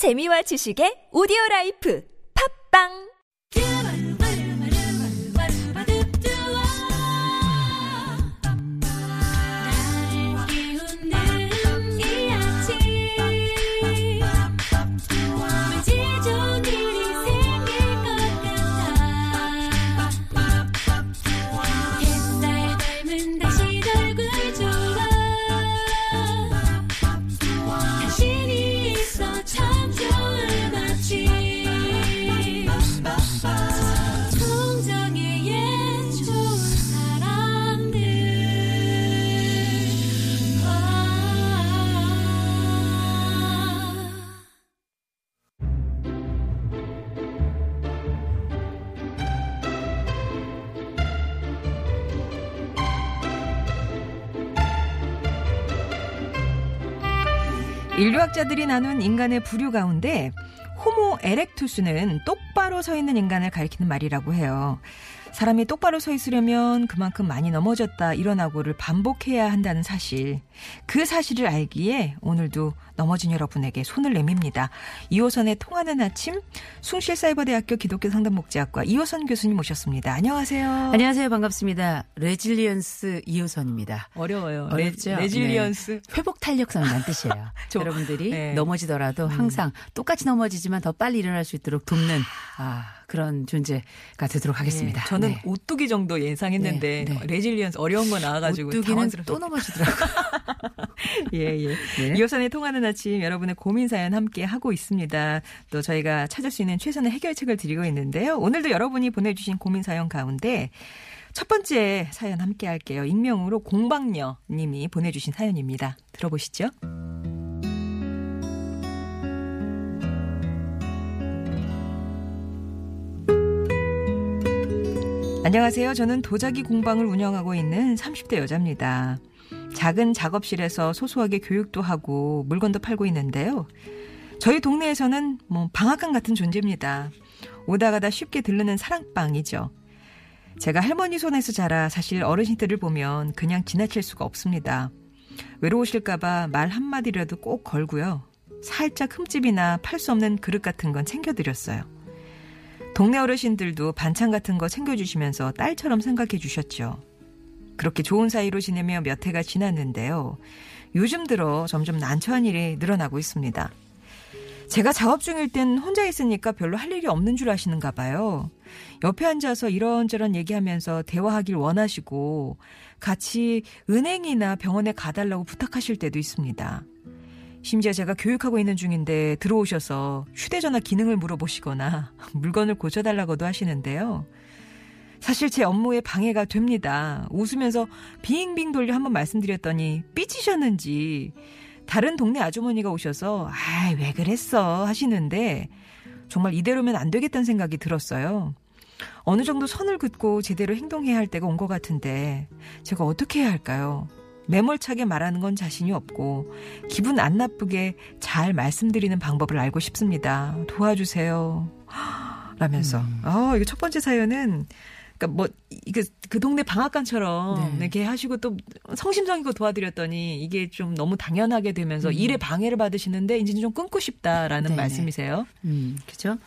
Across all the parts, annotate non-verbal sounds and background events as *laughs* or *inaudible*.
재미와 지식의 오디오 라이프. 팝빵 인류학자들이 나눈 인간의 부류 가운데 호모 에렉투스는 똑바로 서 있는 인간을 가리키는 말이라고 해요. 사람이 똑바로 서 있으려면 그만큼 많이 넘어졌다 일어나고를 반복해야 한다는 사실. 그 사실을 알기에 오늘도 넘어진 여러분에게 손을 내밉니다. 이호선의 통하는 아침 숭실사이버대학교 기독교 상담복지학과 이호선 교수님 모셨습니다. 안녕하세요. 안녕하세요. 반갑습니다. resilience 이호선입니다. 어려워요. 어렵죠? re, silience 네. 회복 탄력성이란 뜻이에요. *laughs* 저- 여러분들이 네. 넘어지더라도 항상 똑같이 넘어지지만 더 빨리 일어날 수 있도록 돕는 아, 그런 존재가 되도록 하겠습니다. 네, 저는 네. 오뚜기 정도 예상했는데 네, 네. resilience 어려운 거 나와가지고 오뚜기는. 또 넘어지더라고요. *laughs* 예, 예. 네. 이호선의 통하는 아침 여러분의 고민 사연 함께 하고 있습니다. 또 저희가 찾을 수 있는 최선의 해결책을 드리고 있는데요. 오늘도 여러분이 보내주신 고민 사연 가운데 첫 번째 사연 함께 할게요. 익명으로 공방녀 님이 보내주신 사연입니다. 들어보시죠. 안녕하세요. 저는 도자기 공방을 운영하고 있는 30대 여자입니다. 작은 작업실에서 소소하게 교육도 하고 물건도 팔고 있는데요. 저희 동네에서는 뭐 방앗간 같은 존재입니다. 오다 가다 쉽게 들르는 사랑방이죠. 제가 할머니 손에서 자라 사실 어르신들을 보면 그냥 지나칠 수가 없습니다. 외로우실까봐 말 한마디라도 꼭 걸고요. 살짝 흠집이나 팔 수 없는 그릇 같은 건 챙겨드렸어요. 동네 어르신들도 반찬 같은 거 챙겨주시면서 딸처럼 생각해 주셨죠. 그렇게 좋은 사이로 지내며 몇 해가 지났는데요. 요즘 들어 점점 난처한 일이 늘어나고 있습니다. 제가 작업 중일 땐 혼자 있으니까 별로 할 일이 없는 줄 아시는가 봐요. 옆에 앉아서 이런저런 얘기하면서 대화하길 원하시고 같이 은행이나 병원에 가달라고 부탁하실 때도 있습니다. 심지어 제가 교육하고 있는 중인데 들어오셔서 휴대전화 기능을 물어보시거나 물건을 고쳐달라고도 하시는데요. 사실 제 업무에 방해가 됩니다. 웃으면서 빙빙 돌려 한번 말씀드렸더니 삐치셨는지 다른 동네 아주머니가 오셔서 아이 왜 그랬어 하시는데 정말 이대로면 안 되겠다는 생각이 들었어요. 어느 정도 선을 긋고 제대로 행동해야 할 때가 온 것 같은데 제가 어떻게 해야 할까요? 매몰차게 말하는 건 자신이 없고 기분 안 나쁘게 잘 말씀드리는 방법을 알고 싶습니다. 도와주세요. *gasps* 라면서. 어, 이거 첫 번째 사연은 그러니까 뭐 이게 그 동네 방앗간처럼 네. 이렇게 하시고 또 성심성의껏 도와드렸더니 이게 좀 너무 당연하게 되면서 일에 방해를 받으시는데 이제 좀 끊고 싶다라는 네네. 말씀이세요. 음, 그죠?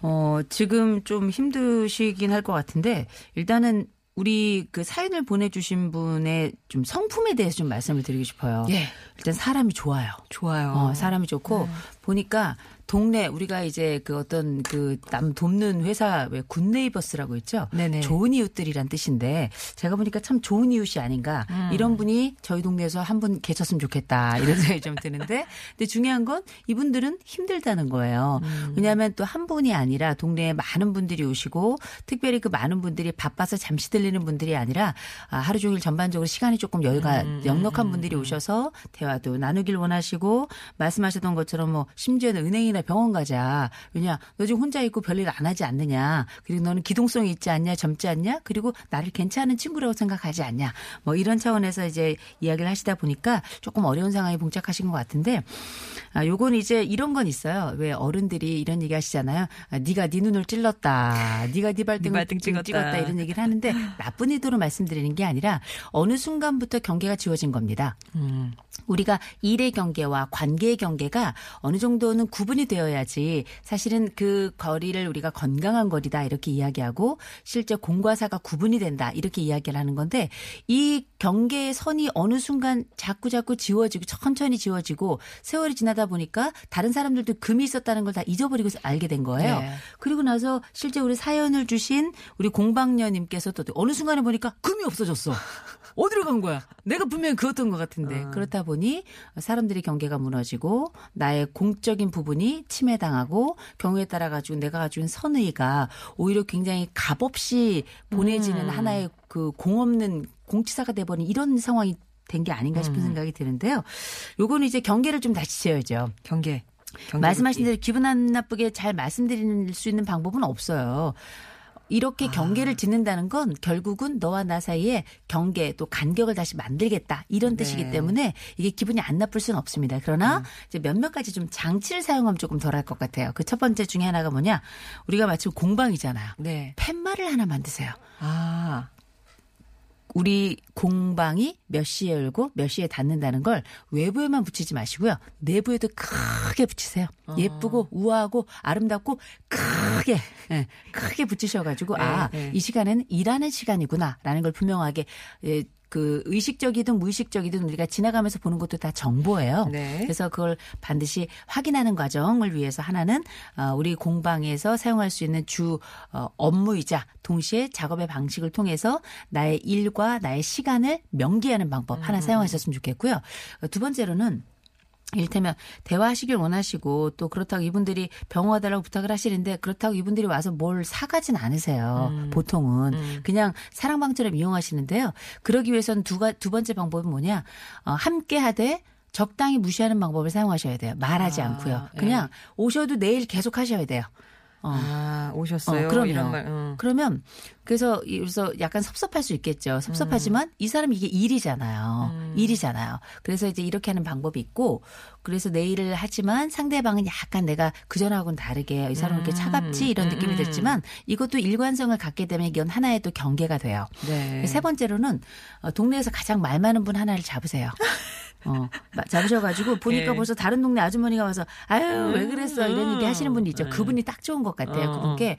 어, 지금 좀 힘드시긴 할 것 같은데, 일단은 우리 그 사연을 보내주신 분의 좀 성품에 대해서 좀 말씀을 드리고 싶어요. 예. 일단 사람이 좋아요. 좋아요. 어, 사람이 좋고, 네. 보니까 동네 우리가 이제 그 어떤 그 남 돕는 회사 왜 굿네이버스라고 있죠. 네네. 좋은 이웃들이란 뜻인데 제가 보니까 참 좋은 이웃이 아닌가 음. 이런 분이 저희 동네에서 한 분 계셨으면 좋겠다 이런 생각이 좀 드는데 근데 중요한 건 이분들은 힘들다는 거예요. 음. 왜냐하면 또 한 분이 아니라 동네에 많은 분들이 오시고 특별히 그 많은 분들이 바빠서 잠시 들리는 분들이 아니라 아, 하루 종일 전반적으로 시간이 조금 여유가 음, 넉넉한 분들이 오셔서 대화도 나누길 원하시고 말씀하셨던 것처럼 뭐 심지어는 은행이나 병원 가자. 왜냐 너 지금 혼자 있고 별일 안 하지 않느냐. 그리고 너는 기동성이 있지 않냐, 젊지 않냐. 그리고 나를 괜찮은 친구라고 생각하지 않냐. 뭐 이런 차원에서 이제 이야기를 하시다 보니까 조금 어려운 상황에 봉착하신 것 같은데 아, 요건 이제 이런 건 있어요. 왜 어른들이 이런 얘기 하시잖아요. 아, 네가 네 눈을 찔렀다. 네가 네 발등을 발등 찍었다. 찍었다. 이런 얘기를 하는데 *laughs* 나쁜 의도로 말씀드리는 게 아니라 어느 순간부터 경계가 지워진 겁니다. 음. 우리가 일의 경계와 관계의 경계가 어느 정도는 구분이 되어야지 사실은 그 거리를 우리가 건강한 거리다 이렇게 이야기하고 실제 공과 사가 구분이 된다 이렇게 이야기를 하는 건데 이 경계의 선이 어느 순간 자꾸 자꾸 지워지고 천천히 지워지고 세월이 지나다 보니까 다른 사람들도 금이 있었다는 걸 다 잊어버리고 알게 된 거예요. 네. 그리고 나서 실제 우리 사연을 주신 우리 공방녀님께서도 어느 순간에 보니까 금이 없어졌어. 어디로 간 거야? 내가 분명히 그었던 것 같은데. 그렇다 보니 사람들의 경계가 무너지고 나의 공적인 부분이 침해당하고 경우에 따라 가지고 내가 있는 선의가 오히려 굉장히 값없이 보내지는 하나의 그 공없는 공치사가 돼버린 이런 상황이 된 게 아닌가 싶은 생각이 드는데요. 요거는 이제 경계를 좀 다시 지어야죠. 경계. 경계 말씀하신 대로 기분 안 나쁘게 잘 말씀드릴 수 있는 방법은 없어요. 이렇게 경계를 짓는다는 건 결국은 너와 나 사이에 경계 또 간격을 다시 만들겠다 이런 뜻이기 네. 때문에 이게 기분이 안 나쁠 수는 없습니다. 그러나 음. 이제 몇몇 가지 좀 장치를 사용하면 조금 덜할 것 같아요. 그 첫 번째 중에 하나가 뭐냐? 우리가 마침 공방이잖아요. 네. 팻말을 하나 만드세요. 아. 우리 공방이 몇 시에 열고 몇 시에 닫는다는 걸 외부에만 붙이지 마시고요. 내부에도 크게 붙이세요. 예쁘고 우아하고 아름답고 크게 예, 크게 붙이셔가지고 아이 네. 시간에는 일하는 시간이구나라는 걸 분명하게 예, 그 의식적이든 무의식적이든 우리가 지나가면서 보는 것도 다 정보예요. 네. 그래서 그걸 반드시 확인하는 과정을 위해서 하나는 어, 우리 공방에서 사용할 수 있는 주 어, 업무이자 동시에 작업의 방식을 통해서 나의 일과 나의 시간을 명기하는 방법 하나 사용하셨으면 좋겠고요. 어, 두 번째로는 일테면 대화하시길 원하시고 또 그렇다고 이분들이 병화달라고 부탁을 하시는데 그렇다고 이분들이 와서 뭘 사가진 않으세요. 보통은 그냥 사랑방처럼 이용하시는데요. 그러기 위해서는 두, 가, 두 번째 방법은 뭐냐? 어, 함께 하되 적당히 무시하는 방법을 사용하셔야 돼요. 말하지 아, 않고요. 예. 그냥 오셔도 내일 계속 하셔야 돼요. 어. 아, 오셨어요. 어, 그럼요. 말. 응. 그러면 그래서 이- 그래서 약간 섭섭할 수 있겠죠. 섭섭하지만 이 사람 이게 일이잖아요. 일이잖아요. 그래서 이제 이렇게 하는 방법이 있고 그래서 내 일을 하지만 상대방은 약간 내가 그 전하고는 다르게 이 사람은 이렇게 차갑지 이런 느낌이 들지만 이것도 일관성을 갖게 되면 이건 하나의 또 경계가 돼요. 네. 세 번째로는 어, 동네에서 가장 말 많은 분 하나를 잡으세요. *laughs* 어, 마- 잡으셔가지고 보니까 예. 벌써 다른 동네 아주머니가 와서 아유 왜 그랬어 이런 얘기 하시는 분이 있죠. 네. 그분이 딱 좋은 것 같아요. 어, 그분께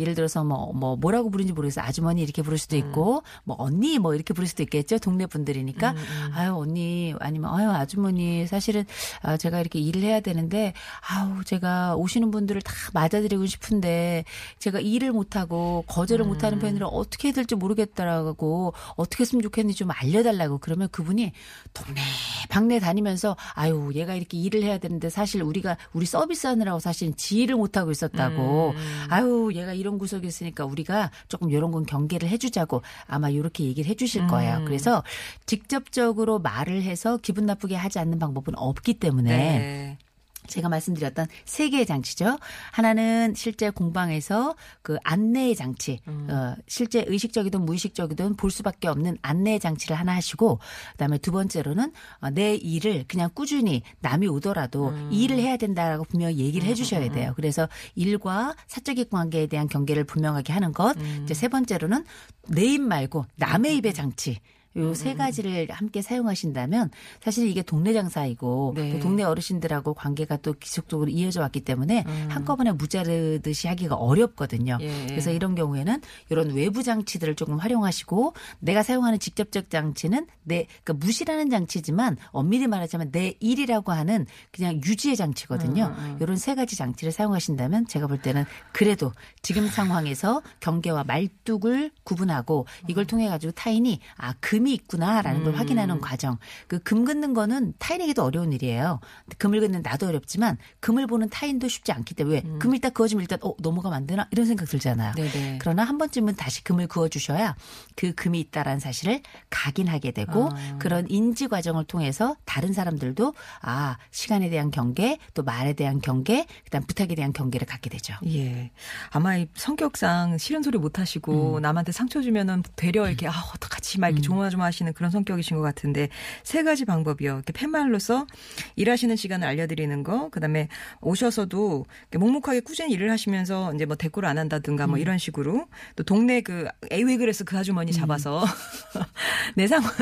예를 들어서 뭐 뭐 뭐라고 부르는지 모르겠어요. 아주머니 이렇게 부를 수도 있고 뭐 언니 뭐 이렇게 부를 수도 있겠죠. 동네 분들이니까 아유 언니 아니면 아유 아주머니 사실은 아, 제가 이렇게 일을 해야 되는데 아우 제가 오시는 분들을 다 맞아드리고 싶은데 제가 일을 못하고 거절을 못하는 편이라 어떻게 해야 될지 모르겠더라고 어떻게 했으면 좋겠는지 좀 알려달라고 그러면 그분이 동네 방네 다니면서 아유 얘가 이렇게 일을 해야 되는데 사실 우리가 우리 서비스 하느라고 사실 지휘를 못 하고 있었다고. 아유 얘가 이런 구석에 있으니까 우리가 조금 이런 건 경계를 해주자고 아마 이렇게 얘기를 해주실 거예요. 그래서 직접적으로 말을 해서 기분 나쁘게 하지 않는 방법은 없기 때문에 네. 제가 말씀드렸던 세 개의 장치죠. 하나는 실제 공방에서 그 안내의 장치, 어, 실제 의식적이든 무의식적이든 볼 수밖에 없는 안내의 장치를 하나 하시고, 그다음에 두 번째로는 어, 내 일을 그냥 꾸준히 남이 오더라도 이 일을 해야 된다라고 분명히 얘기를 해주셔야 돼요. 그래서 일과 사적인 관계에 대한 경계를 분명하게 하는 것. 이제 세 번째로는 내 입 말고 남의 입의 장치. 요세 가지를 함께 사용하신다면 사실 이게 동네 장사이고 네. 또 동네 어르신들하고 관계가 또 지속적으로 이어져 왔기 때문에 한꺼번에 무자르듯이 하기가 어렵거든요. 예. 그래서 이런 경우에는 이런 외부 장치들을 조금 활용하시고 내가 사용하는 직접적 장치는 내 그러니까 무시라는 장치지만 엄밀히 말하자면 내 일이라고 하는 그냥 유지의 장치거든요. 이런 세 가지 장치를 사용하신다면 제가 볼 때는 그래도 지금 상황에서 경계와 말뚝을 구분하고 이걸 통해 가지고 타인이 아 금이 있구나라는 걸 확인하는 과정. 그 금 긋는 거는 타인에게도 어려운 일이에요. 금을 긋는 나도 어렵지만 금을 보는 타인도 쉽지 않기 때문에 왜 금을 딱 그어주면 일단 어 넘어가면 안 되나 이런 생각 들잖아요. 네네. 그러나 한 번쯤은 다시 금을 그어주셔야 그 금이 있다라는 사실을 각인하게 되고 아. 그런 인지 과정을 통해서 다른 사람들도 아 시간에 대한 경계 또 말에 대한 경계 그다음 부탁에 대한 경계를 갖게 되죠. 예. 아마 이 성격상 싫은 소리 못 음. 하시고 남한테 상처 주면은 되려 이렇게 아, 어떡하지 막 이렇게 조마 조마 조마조마하시는 그런 성격이신 것 같은데 세 가지 방법이요. 이렇게 팻말로서 일하시는 시간을 알려드리는 거, 그다음에 오셔서도 묵묵하게 꾸준히 일을 하시면서 이제 뭐 대꾸를 안 한다든가 뭐 이런 식으로 또 동네 그 에이 왜 그래서 그 아주머니 잡아서 *laughs* 내 상황을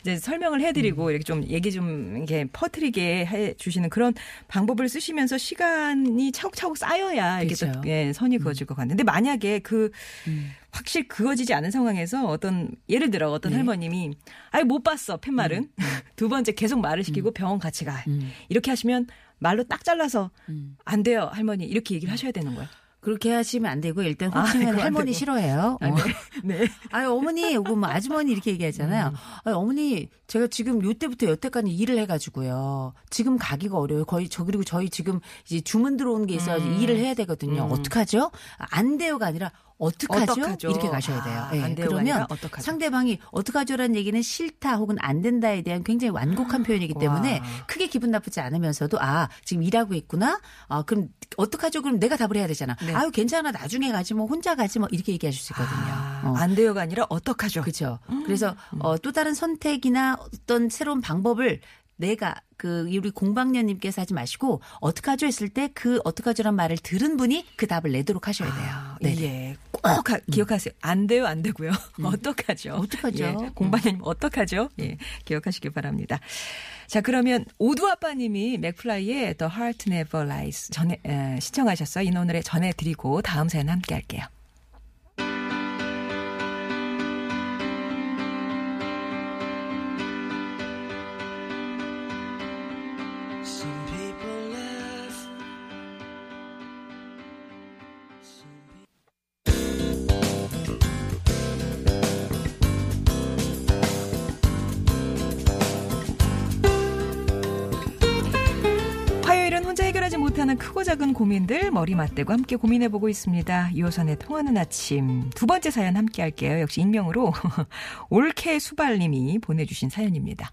이제 설명을 해드리고 이렇게 좀 얘기 좀 이렇게 퍼트리게 해 주시는 그런 방법을 쓰시면서 시간이 차곡차곡 쌓여야 이렇게 또 그렇죠. 예, 선이 그어질 것 같는데 만약에 그 음. 확실히 그어지지 않은 상황에서 어떤 예를 들어 어떤 네. 할머님이 아예 못 봤어 팻말은 *laughs* 두 번째 계속 말을 시키고 병원 같이 가 음. 이렇게 하시면 말로 딱 잘라서 음. 안 돼요 할머니 이렇게 얘기를 하셔야 되는 거예요. 그렇게 하시면 안 되고 일단 아, 호칭은 안 할머니. 싫어해요. 아, 어. 네. *laughs* 네. 아니 어머니 요거 뭐 아주머니 이렇게 얘기하잖아요. 아니, 어머니 제가 지금 요때부터 여태까지 일을 해가지고요. 지금 가기가 어려워요. 거의 저 그리고 저희 지금 이제 주문 들어온 게 있어서 음. 일을 해야 되거든요. 음. 어떡하죠? 안 돼요가 아니라 어떡하죠? 어떡하죠? 이렇게 가셔야 돼요. 아, 예, 안 돼요가 그러면 어떡하죠? 상대방이 어떡하죠라는 얘기는 싫다 혹은 안 된다에 대한 굉장히 완곡한 표현이기 때문에 와. 크게 기분 나쁘지 않으면서도 아 지금 일하고 있구나. 아 그럼 어떡하죠? 그럼 내가 답을 해야 되잖아. 네. 아유 괜찮아 나중에 가지 뭐 혼자 가지 뭐 이렇게 얘기하실 수 있거든요. 아, 어. 안 돼요가 아니라 어떡하죠? 그렇죠. 그래서 어, 또 다른 선택이나 어떤 새로운 방법을 내가 그 우리 공방녀님께서 하지 마시고 어떡하죠 했을 때 그 어떡하죠란 말을 들은 분이 그 답을 내도록 하셔야 돼요. 아, 네. 예. 꼭 하- 기억하세요. 안 돼요, 안 되고요. *laughs* 어떡하죠? 음. 어떡하죠? 예, 공반님 어떡하죠? 예, 기억하시길 바랍니다. 자, 그러면 오두 아빠님이 맥플라이의 The Heart Never Lies 전에 에, 시청하셨어요. 이 노래 전해드리고 다음 사연 함께 할게요. 고민들 머리 맞대고 함께 고민해보고 있습니다. 유호선의 통하는 아침 두 번째 사연 함께 할게요. 역시 익명으로 *laughs* 올케 수발님이 보내주신 사연입니다.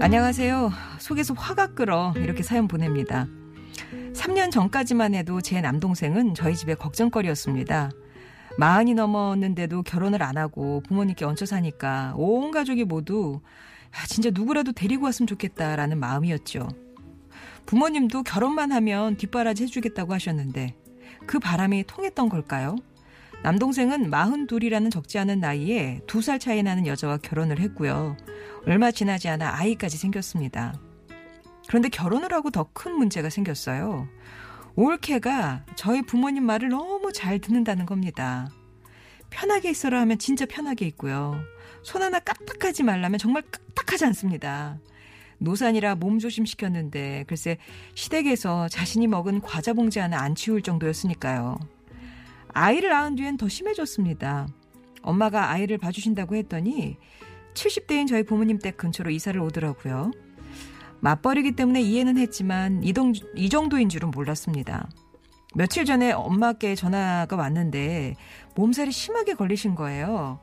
안녕하세요. 속에서 화가 끓어 이렇게 사연 보냅니다. 3년 전까지만 해도 제 남동생은 저희 집의 걱정거리였습니다. 마흔이 넘었는데도 결혼을 안 하고 부모님께 얹혀 사니까 온 가족이 모두 아, 진짜 누구라도 데리고 왔으면 좋겠다라는 마음이었죠. 부모님도 결혼만 하면 뒷바라지 해주겠다고 하셨는데 그 바람이 통했던 걸까요? 남동생은 마흔 둘이라는 적지 않은 나이에 두살 차이 나는 여자와 결혼을 했고요. 얼마 지나지 않아 아이까지 생겼습니다. 그런데 결혼을 하고 더 큰 문제가 생겼어요. 올케가 저희 부모님 말을 너무 잘 듣는다는 겁니다. 편하게 있어라 하면 진짜 편하게 있고요. 손 하나 까딱하지 말라면 정말 까딱하지 않습니다. 노산이라 몸 조심 시켰는데 글쎄 시댁에서 자신이 먹은 과자 봉지 하나 안 치울 정도였으니까요. 아이를 낳은 뒤엔 더 심해졌습니다. 엄마가 아이를 봐주신다고 했더니 70대인 저희 부모님 댁 근처로 이사를 오더라고요. 맞벌이기 때문에 이해는 했지만 이동, 이 정도인 줄은 몰랐습니다. 며칠 전에 엄마께 전화가 왔는데 몸살이 심하게 걸리신 거예요.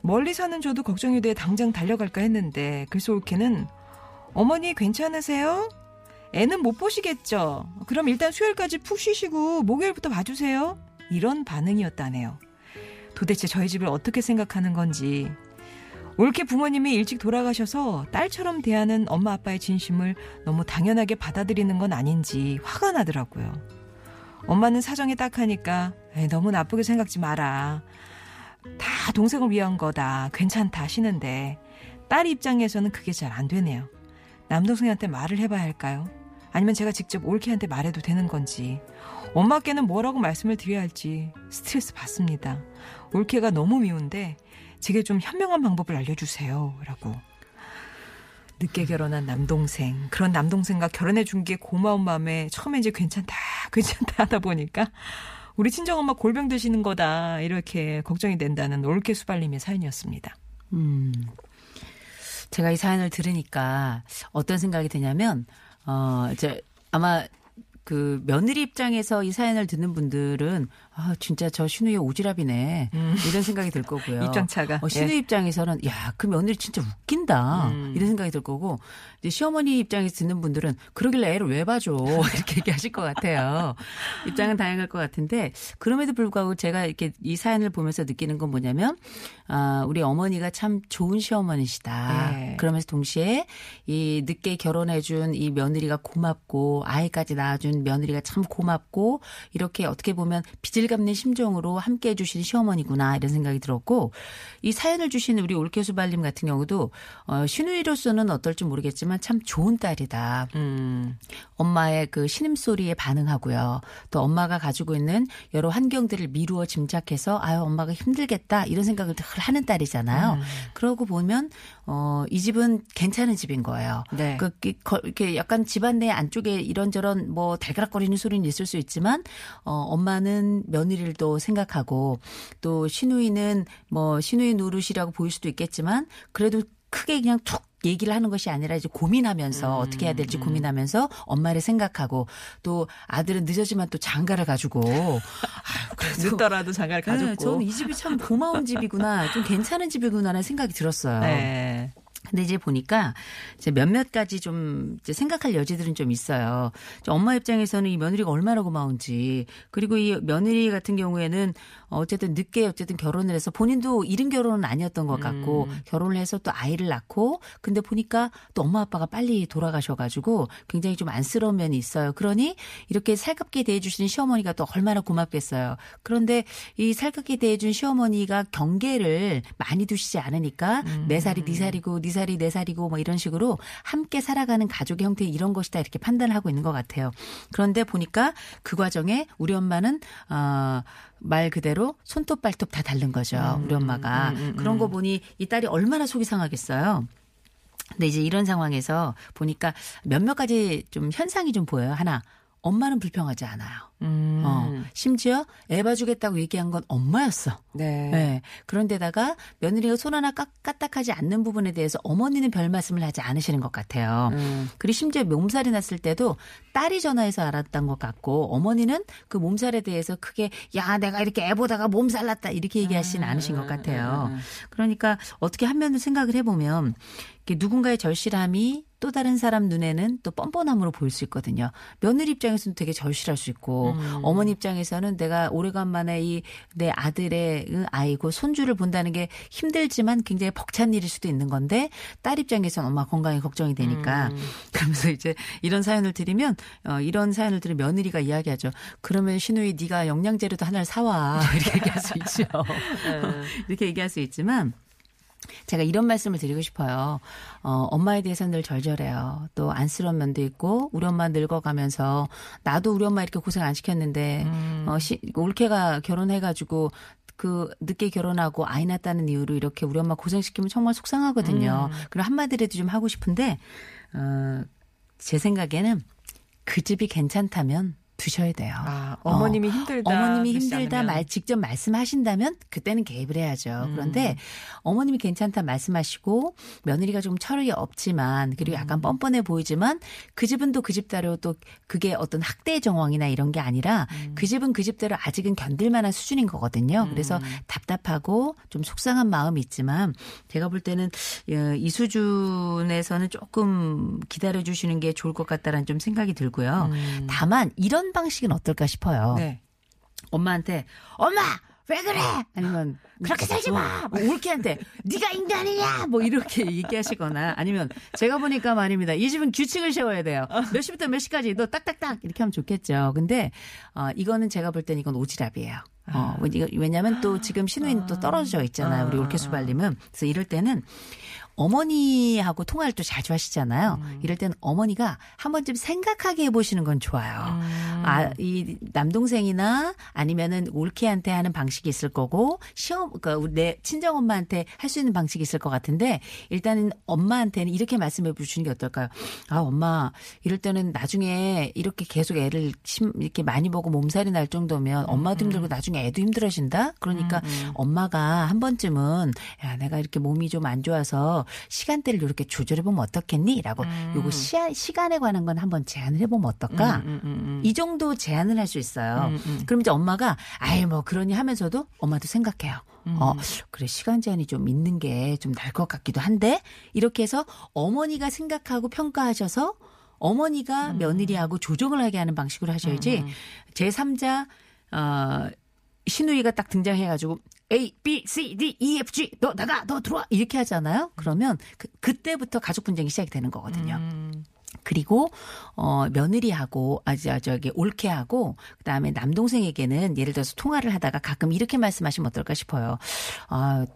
멀리 사는 저도 걱정이 돼 당장 달려갈까 했는데 글쎄 올케는 어머니 괜찮으세요? 애는 못 보시겠죠? 그럼 일단 수요일까지 푹 쉬시고 목요일부터 봐주세요. 이런 반응이었다네요. 도대체 저희 집을 어떻게 생각하는 건지 올케 부모님이 일찍 돌아가셔서 딸처럼 대하는 엄마 아빠의 진심을 너무 당연하게 받아들이는 건 아닌지 화가 나더라고요. 엄마는 사정이 딱하니까 너무 나쁘게 생각지 마라. 다 동생을 위한 거다. 괜찮다 하시는데 딸 입장에서는 그게 잘 안 되네요. 남동생한테 말을 해봐야 할까요? 아니면 제가 직접 올케한테 말해도 되는 건지 엄마께는 뭐라고 말씀을 드려야 할지 스트레스 받습니다. 올케가 너무 미운데 제게 좀 현명한 방법을 알려주세요. 라고. 늦게 결혼한 남동생. 그런 남동생과 결혼해 준 게 고마운 마음에 처음에 이제 괜찮다, *laughs* 괜찮다 하다 보니까 우리 친정엄마 골병 드시는 거다. 이렇게 걱정이 된다는 올케 수발님의 사연이었습니다. 음. 제가 이 사연을 들으니까 어떤 생각이 드냐면, 어, 이제 아마 그 며느리 입장에서 이 사연을 듣는 분들은 아, 진짜 저 신우의 오지랖이네. 이런 생각이 들 거고요. 음. 입장차가. 어, 신우 예. 입장에서는 야, 그 며느리 진짜 웃긴다. 음. 이런 생각이 들 거고 이제 시어머니 입장에서 듣는 분들은 그러길래 애를 왜 봐줘 *laughs* 이렇게 얘기하실 것 같아요. 입장은 다양할 것 같은데 그럼에도 불구하고 제가 이렇게 이 사연을 보면서 느끼는 건 뭐냐면 아, 우리 어머니가 참 좋은 시어머니시다. 네. 그러면서 동시에 이 늦게 결혼해준 이 며느리가 고맙고 아이까지 낳아준 며느리가 참 고맙고 이렇게 어떻게 보면 빚을 갚는 심정으로 함께 해주신 시어머니구나 이런 생각이 들었고 이 사연을 주신 우리 올케수발님 같은 경우도 어, 신우이로서는 어떨지 모르겠지만 참 좋은 딸이다. 음. 엄마의 그 신음소리에 반응하고요. 또 엄마가 가지고 있는 여러 환경들을 미루어 짐작해서 아유 엄마가 힘들겠다 이런 생각을 늘 하는 딸이잖아요. 그러고 보면 어 이 집은 괜찮은 집인 거예요. 네. 그 이렇게 약간 집안 내 안쪽에 이런저런 뭐 달그락거리는 소리는 있을 수 있지만 어 엄마는 며느리를 또 생각하고 또 신우이는 뭐 신우이 노릇이라고 보일 수도 있겠지만 그래도 크게 그냥 툭 얘기를 하는 것이 아니라 이제 고민하면서 어떻게 해야 될지 고민하면서 엄마를 생각하고 또 아들은 늦어지만 또 장가를 가지고 *laughs* 아유, *laughs* 늦더라도 장가를 네, 가졌고. 저는 이 집이 참 고마운 집이구나, 좀 괜찮은 집이구나라는 생각이 들었어요. 네. 근데 이제 보니까 이제 몇몇 가지 좀 이제 생각할 여지들은 좀 있어요. 저 엄마 입장에서는 이 며느리가 얼마나 고마운지 그리고 이 며느리 같은 경우에는 어쨌든 늦게 어쨌든 결혼을 해서 본인도 이른 결혼은 아니었던 것 같고 결혼을 해서 또 아이를 낳고 근데 보니까 또 엄마 아빠가 빨리 돌아가셔가지고 굉장히 좀 안쓰러운 면이 있어요. 그러니 이렇게 살갑게 대해주시는 시어머니가 또 얼마나 고맙겠어요. 그런데 이 살갑게 대해준 시어머니가 경계를 많이 두시지 않으니까 내 살이 네 살이고 네 살이 내 살이고 뭐 이런 식으로 함께 살아가는 가족의 형태 이런 것이다 이렇게 판단을 하고 있는 것 같아요. 그런데 보니까 그 과정에 우리 엄마는 어, 말 그대로 손톱 발톱 다 다른 거죠. 우리 엄마가 그런 거 보니 이 딸이 얼마나 속이 상하겠어요. 근데 이제 이런 상황에서 보니까 몇몇 가지 좀 현상이 좀 보여요. 하나, 엄마는 불평하지 않아요. 음. 어, 심지어 애 봐주겠다고 얘기한 건 엄마였어. 네. 네. 그런데다가 며느리가 손 하나 까, 까딱하지 않는 부분에 대해서 어머니는 별 말씀을 하지 않으시는 것 같아요. 음. 그리고 심지어 몸살이 났을 때도 딸이 전화해서 알았던 것 같고 어머니는 그 몸살에 대해서 크게 야 내가 이렇게 애 보다가 몸살 났다 이렇게 얘기하시는 않으신 것 같아요. 그러니까 어떻게 한 면을 생각을 해보면 누군가의 절실함이 또 다른 사람 눈에는 또 뻔뻔함으로 보일 수 있거든요. 며느리 입장에서는 되게 절실할 수 있고 어머니 입장에서는 내가 오래간만에 이 내 아들의 응, 아이고 손주를 본다는 게 힘들지만 굉장히 벅찬 일일 수도 있는 건데 딸 입장에서는 엄마 건강이 걱정이 되니까 *laughs* 그러면서 이제 이런 사연을 드리면 어, 이런 사연을 들으면 며느리가 이야기하죠. 그러면 신우이 네가 영양제라도 하나를 사와 *laughs* 이렇게 얘기할 수 있죠. *laughs* 이렇게 얘기할 수 있지만 제가 이런 말씀을 드리고 싶어요. 어, 엄마에 대해서는 늘 절절해요. 또 안쓰러운 면도 있고, 우리 엄마 늙어가면서, 나도 우리 엄마 이렇게 고생 안 시켰는데, 어, 시, 올케가 결혼해가지고, 그, 늦게 결혼하고 아이 낳았다는 이유로 이렇게 우리 엄마 고생시키면 정말 속상하거든요. 그럼 한마디라도 좀 하고 싶은데, 어, 제 생각에는 그 집이 괜찮다면 두셔야 돼요. 아, 어머님이 힘들다. 어머님이 힘들다 않으면. 말 직접 말씀하신다면 그때는 개입을 해야죠. 음. 그런데 어머님이 괜찮다 말씀하시고 며느리가 좀 철이 없지만 그리고 음. 약간 뻔뻔해 보이지만 그 집은 또 그 집대로 또 그게 어떤 학대 정황이나 이런 게 아니라 음. 그 집은 그 집대로 아직은 견딜 만한 수준인 거거든요. 그래서 답답하고 좀 속상한 마음이 있지만 제가 볼 때는 어, 이 수준에서는 조금 기다려 주시는 게 좋을 것 같다라는 좀 생각이 들고요. 다만 이런 방식은 어떨까 싶어요. 음. 네. 엄마한테 엄마 왜 그래? 아니면 그렇게 살지 마. 뭐 올케한테 네가 인간이냐? 뭐 이렇게 *laughs* 얘기하시거나 아니면 제가 보니까 말입니다. 이 집은 규칙을 세워야 돼요. 몇 시부터 몇 시까지 너 딱딱딱 이렇게 하면 좋겠죠. 근데 어 이거는 제가 볼 땐 이건 오지랖이에요. 어, 왜냐- 왜냐면 또 지금 신우이는 또 떨어져 있잖아요. 우리 올케수발님은. 그래서 이럴 때는 어머니하고 통화를 또 자주 하시잖아요. 이럴 때는 어머니가 한 번쯤 생각하게 해보시는 건 좋아요. 아, 이 남동생이나 아니면은 올케한테 하는 방식이 있을 거고, 시험, 우리 내 친정엄마한테 할 수 있는 방식이 있을 것 같은데, 일단은 엄마한테는 이렇게 말씀해 주시는 게 어떨까요? 아, 엄마, 이럴 때는 나중에 이렇게 계속 애를 심, 이렇게 많이 보고 몸살이 날 정도면 엄마도 힘들고 나중에 애도 힘들어진다? 그러니까 엄마가 한 번쯤은, 야, 내가 이렇게 몸이 좀 안 좋아서 시간대를 이렇게 조절해 보면 어떻겠니? 라고 요거 시, 시간에 관한 건 한번 제안을 해 보면 어떨까? 음, 음, 음. 이 정도 제안을 할 수 있어요. 음, 음. 그럼 이제 엄마가 아예 뭐 그러니 하면서도 엄마도 생각해요. 음. 어, 그래 시간 제한이 좀 있는 게 좀 날 것 같기도 한데 이렇게 해서 어머니가 생각하고 평가하셔서 어머니가 음. 며느리하고 조정을 하게 하는 방식으로 하셔야지 제 3자 어 신우이가 딱 등장해가지고 A, B, C, D, E, F, G 너 나가 너 들어와 이렇게 하잖아요. 그러면 그, 그때부터 가족 분쟁이 시작이 되는 거거든요. 음. 그리고 어 며느리하고 아주 저기 올케 하고 그다음에 남동생에게는 예를 들어서 통화를 하다가 가끔 이렇게 말씀하시면 어떨까 싶어요. 아,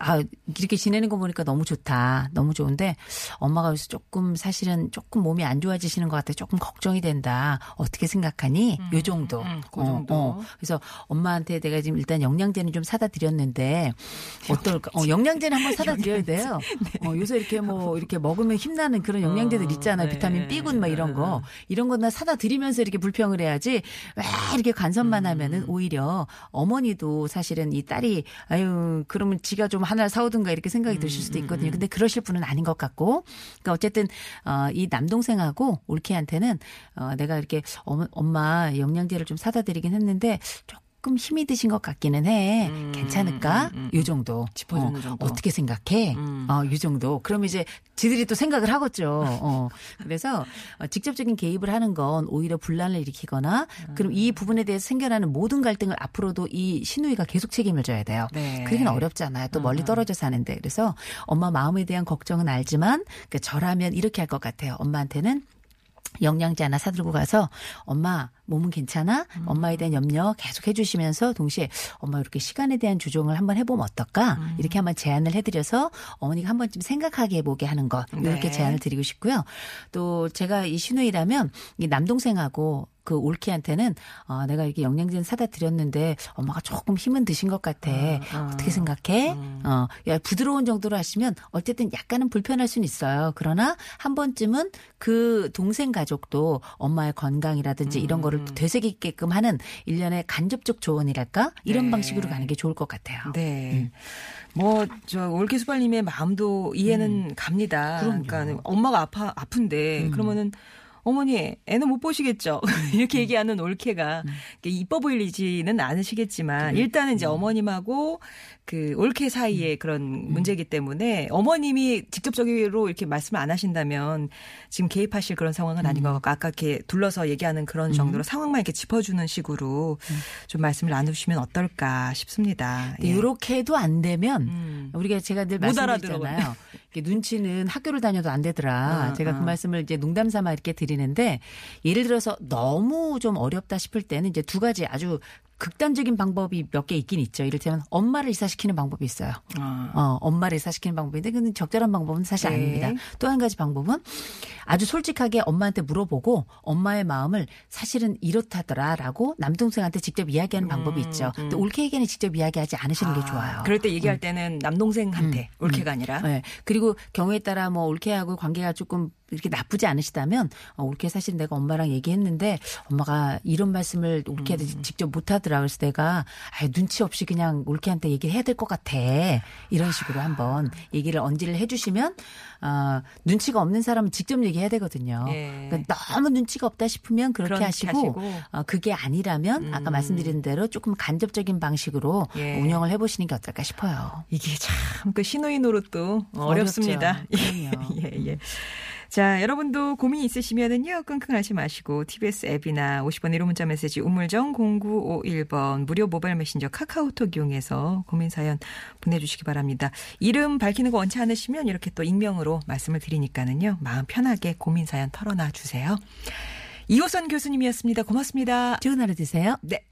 아 이렇게 지내는 거 보니까 너무 좋다. 너무 좋은데 엄마가 여기서 조금 사실은 조금 몸이 안 좋아지시는 것 같아. 조금 걱정이 된다. 어떻게 생각하니? 요 정도. 음, 그 정도. 그래서 엄마한테 내가 지금 일단 영양제는 좀 사다 드렸는데 *laughs* 어떨까? 어, 영양제는 한번 사다 *laughs* 드려야 돼요. *laughs* 어, 요새 이렇게 뭐 이렇게 먹으면 힘나는 그런 영양제들 있잖아요. 네. 비타민 B군 막 이런 거. 이런 거나 사다 드리면서 이렇게 불평을 해야지. 왜 이렇게 간섭만 하면은 오히려 어머니도 사실은 이 딸이 아유 그러면 지가 좀 하나를 사오든가 이렇게 생각이 드실 수도 있거든요. 근데 그러실 분은 아닌 것 같고. 그러니까 어쨌든 어, 이 남동생하고 올케한테는 어, 내가 이렇게 엄마 영양제를 좀 사다 드리긴 했는데 조금 힘이 드신 것 같기는 해. 괜찮을까? 요 정도. 짚어주는 어, 정도. 어떻게 생각해? 어, 요 정도. 그럼 이제 지들이 또 생각을 하겠죠. 어. 그래서 어, 직접적인 개입을 하는 건 오히려 분란을 일으키거나 그럼 이 부분에 대해서 생겨나는 모든 갈등을 앞으로도 이 신우이가 계속 책임을 져야 돼요. 네. 그러긴 어렵잖아요. 또 멀리 떨어져 사는데. 그래서 엄마 마음에 대한 걱정은 알지만 그 저라면 이렇게 할 것 같아요. 엄마한테는 영양제 하나 사들고 가서 엄마 몸은 괜찮아? 엄마에 대한 염려 계속 해주시면서 동시에 엄마 이렇게 시간에 대한 조정을 한번 해보면 어떨까? 이렇게 한번 제안을 해드려서 어머니가 한 번쯤 생각하게 해보게 하는 것 이렇게 네. 제안을 드리고 싶고요. 또 제가 이 신우이라면 이 남동생하고 그 올키한테는 어, 내가 이렇게 영양제는 사다 드렸는데 엄마가 조금 힘은 드신 것 같아. 어떻게 생각해? 어, 야, 부드러운 정도로 하시면 어쨌든 약간은 불편할 수는 있어요. 그러나 한 번쯤은 그 동생 가족도 엄마의 건강이라든지 이런 거를 되새기게끔 하는 일련의 간접적 조언이랄까? 이런 네. 방식으로 가는 게 좋을 것 같아요. 네. 뭐, 저, 올케수발님의 마음도 이해는 갑니다. 그럼요. 그러니까 엄마가 아파, 아픈데, 그러면은, 어머니, 애는 못 보시겠죠? *laughs* 이렇게 얘기하는 올케가 이게 이뻐 보이지는 않으시겠지만, 일단은 이제 어머님하고 그 올케 사이의 그런 문제이기 때문에 어머님이 직접적으로 이렇게 말씀을 안 하신다면 지금 개입하실 그런 상황은 아닌 것 같고, 아까 이렇게 둘러서 얘기하는 그런 정도로 상황만 이렇게 짚어주는 식으로 좀 말씀을 나누시면 어떨까 싶습니다. 예. 이렇게 해도 안 되면 음. 우리가 제가 늘못 말씀드리잖아요. *laughs* 이게 눈치는 학교를 다녀도 안 되더라. 어, 제가 그 어. 말씀을 이제 농담 삼아 이렇게 드리는데 예를 들어서 너무 좀 어렵다 싶을 때는 이제 두 가지 아주 극단적인 방법이 몇 개 있긴 있죠. 이를테면 엄마를 이사시키는 방법이 있어요. 아. 어, 엄마를 이사시키는 방법인데 그건 적절한 방법은 사실 네. 아닙니다. 또 한 가지 방법은 아주 솔직하게 엄마한테 물어보고 엄마의 마음을 사실은 이렇다더라라고 남동생한테 직접 이야기하는 방법이 있죠. 근데 올케에게는 직접 이야기하지 않으시는 게 좋아요. 음, 그럴 때 얘기할 때는 남동생한테 올케가 아니라 네. 그리고 경우에 따라 뭐 올케하고 관계가 조금 이렇게 나쁘지 않으시다면 어, 올케 사실 내가 엄마랑 얘기했는데 엄마가 이런 말씀을 올케한테 음. 직접 못하더라 그래서 내가 아 눈치 없이 그냥 올케한테 얘기를 해야 될 것 같아 이런 식으로 한번 얘기를 언지를 해주시면 어, 눈치가 없는 사람은 직접 얘기해야 되거든요. 예. 그러니까 너무 눈치가 없다 싶으면 그렇게 그렇게 하시고, 하시고. 음. 어, 그게 아니라면 아까 말씀드린 대로 조금 간접적인 방식으로 예. 운영을 해보시는 게 어떨까 싶어요. 이게 참 그 신호인 노릇도 어렵습니다. 그럼요. *laughs* 예, 예. 자, 여러분도 고민 있으시면은요, 끙끙하지 마시고, TBS 앱이나 50번 1호 문자 메시지 우물정 0951번 무료 모바일 메신저 카카오톡 이용해서 고민 사연 보내주시기 바랍니다. 이름 밝히는 거 원치 않으시면 이렇게 또 익명으로 말씀을 드리니까는요, 마음 편하게 고민 사연 털어놔 주세요. 이호선 교수님이었습니다. 고맙습니다. 좋은 하루 되세요. 네.